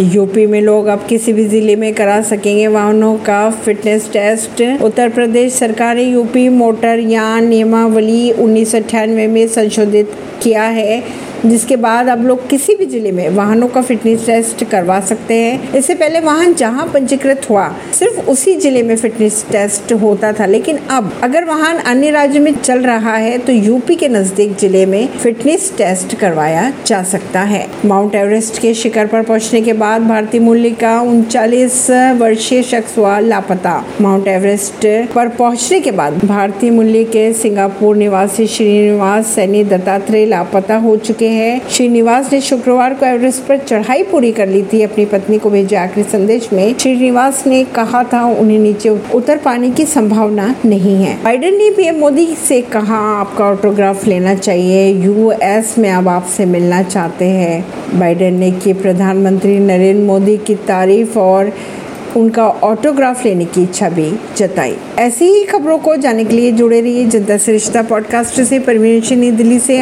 UP में लोग अब किसी भी ज़िले में करा सकेंगे वाहनों का फिटनेस टेस्ट। उत्तर प्रदेश सरकार ने यूपी मोटर यान नियमावली उन्नीस सौ अठानवे में संशोधित किया है, जिसके बाद अब लोग किसी भी ज़िले में वाहनों का फिटनेस टेस्ट करवा सकते हैं। इससे पहले वाहन जहाँ पंजीकृत हुआ सिर्फ़ उसी ज़िले में फिटनेस टेस्ट होता था, लेकिन अब अगर वाहन अन्य राज्य में चल रहा है तो यूपी के नज़दीक ज़िले में फिटनेस टेस्ट करवाया जा सकता है। माउंट एवरेस्ट के शिखर पर पहुँचने के बाद भारतीय मूल्य का उनचालीस वर्षीय शख्स हुआ लापता। माउंट एवरेस्ट पर पहुँचने के बाद भारतीय मूल्य के सिंगापुर निवासी श्रीनिवास सैनी दत्तात्रेय लापता हो चुके हैं। श्रीनिवास ने शुक्रवार को एवरेस्ट पर चढ़ाई पूरी कर ली थी। अपनी पत्नी को भेजे आखिरी संदेश में श्रीनिवास ने कहा था, उन्हें नीचे उतर पाने की संभावना नहीं है। बाइडेन ने पीएम मोदी से कहा, आपका ऑटोग्राफ लेना चाहिए, यूएस में अब आपसे मिलना चाहते हैं। बाइडेन ने की, प्रधानमंत्री नरेंद्र मोदी की तारीफ़ और उनका ऑटोग्राफ लेने की इच्छा भी जताई। ऐसी ही खबरों को जानने के लिए जुड़े रहिए जनता से रिश्ता पॉडकास्ट से। परवीन दिल्ली से।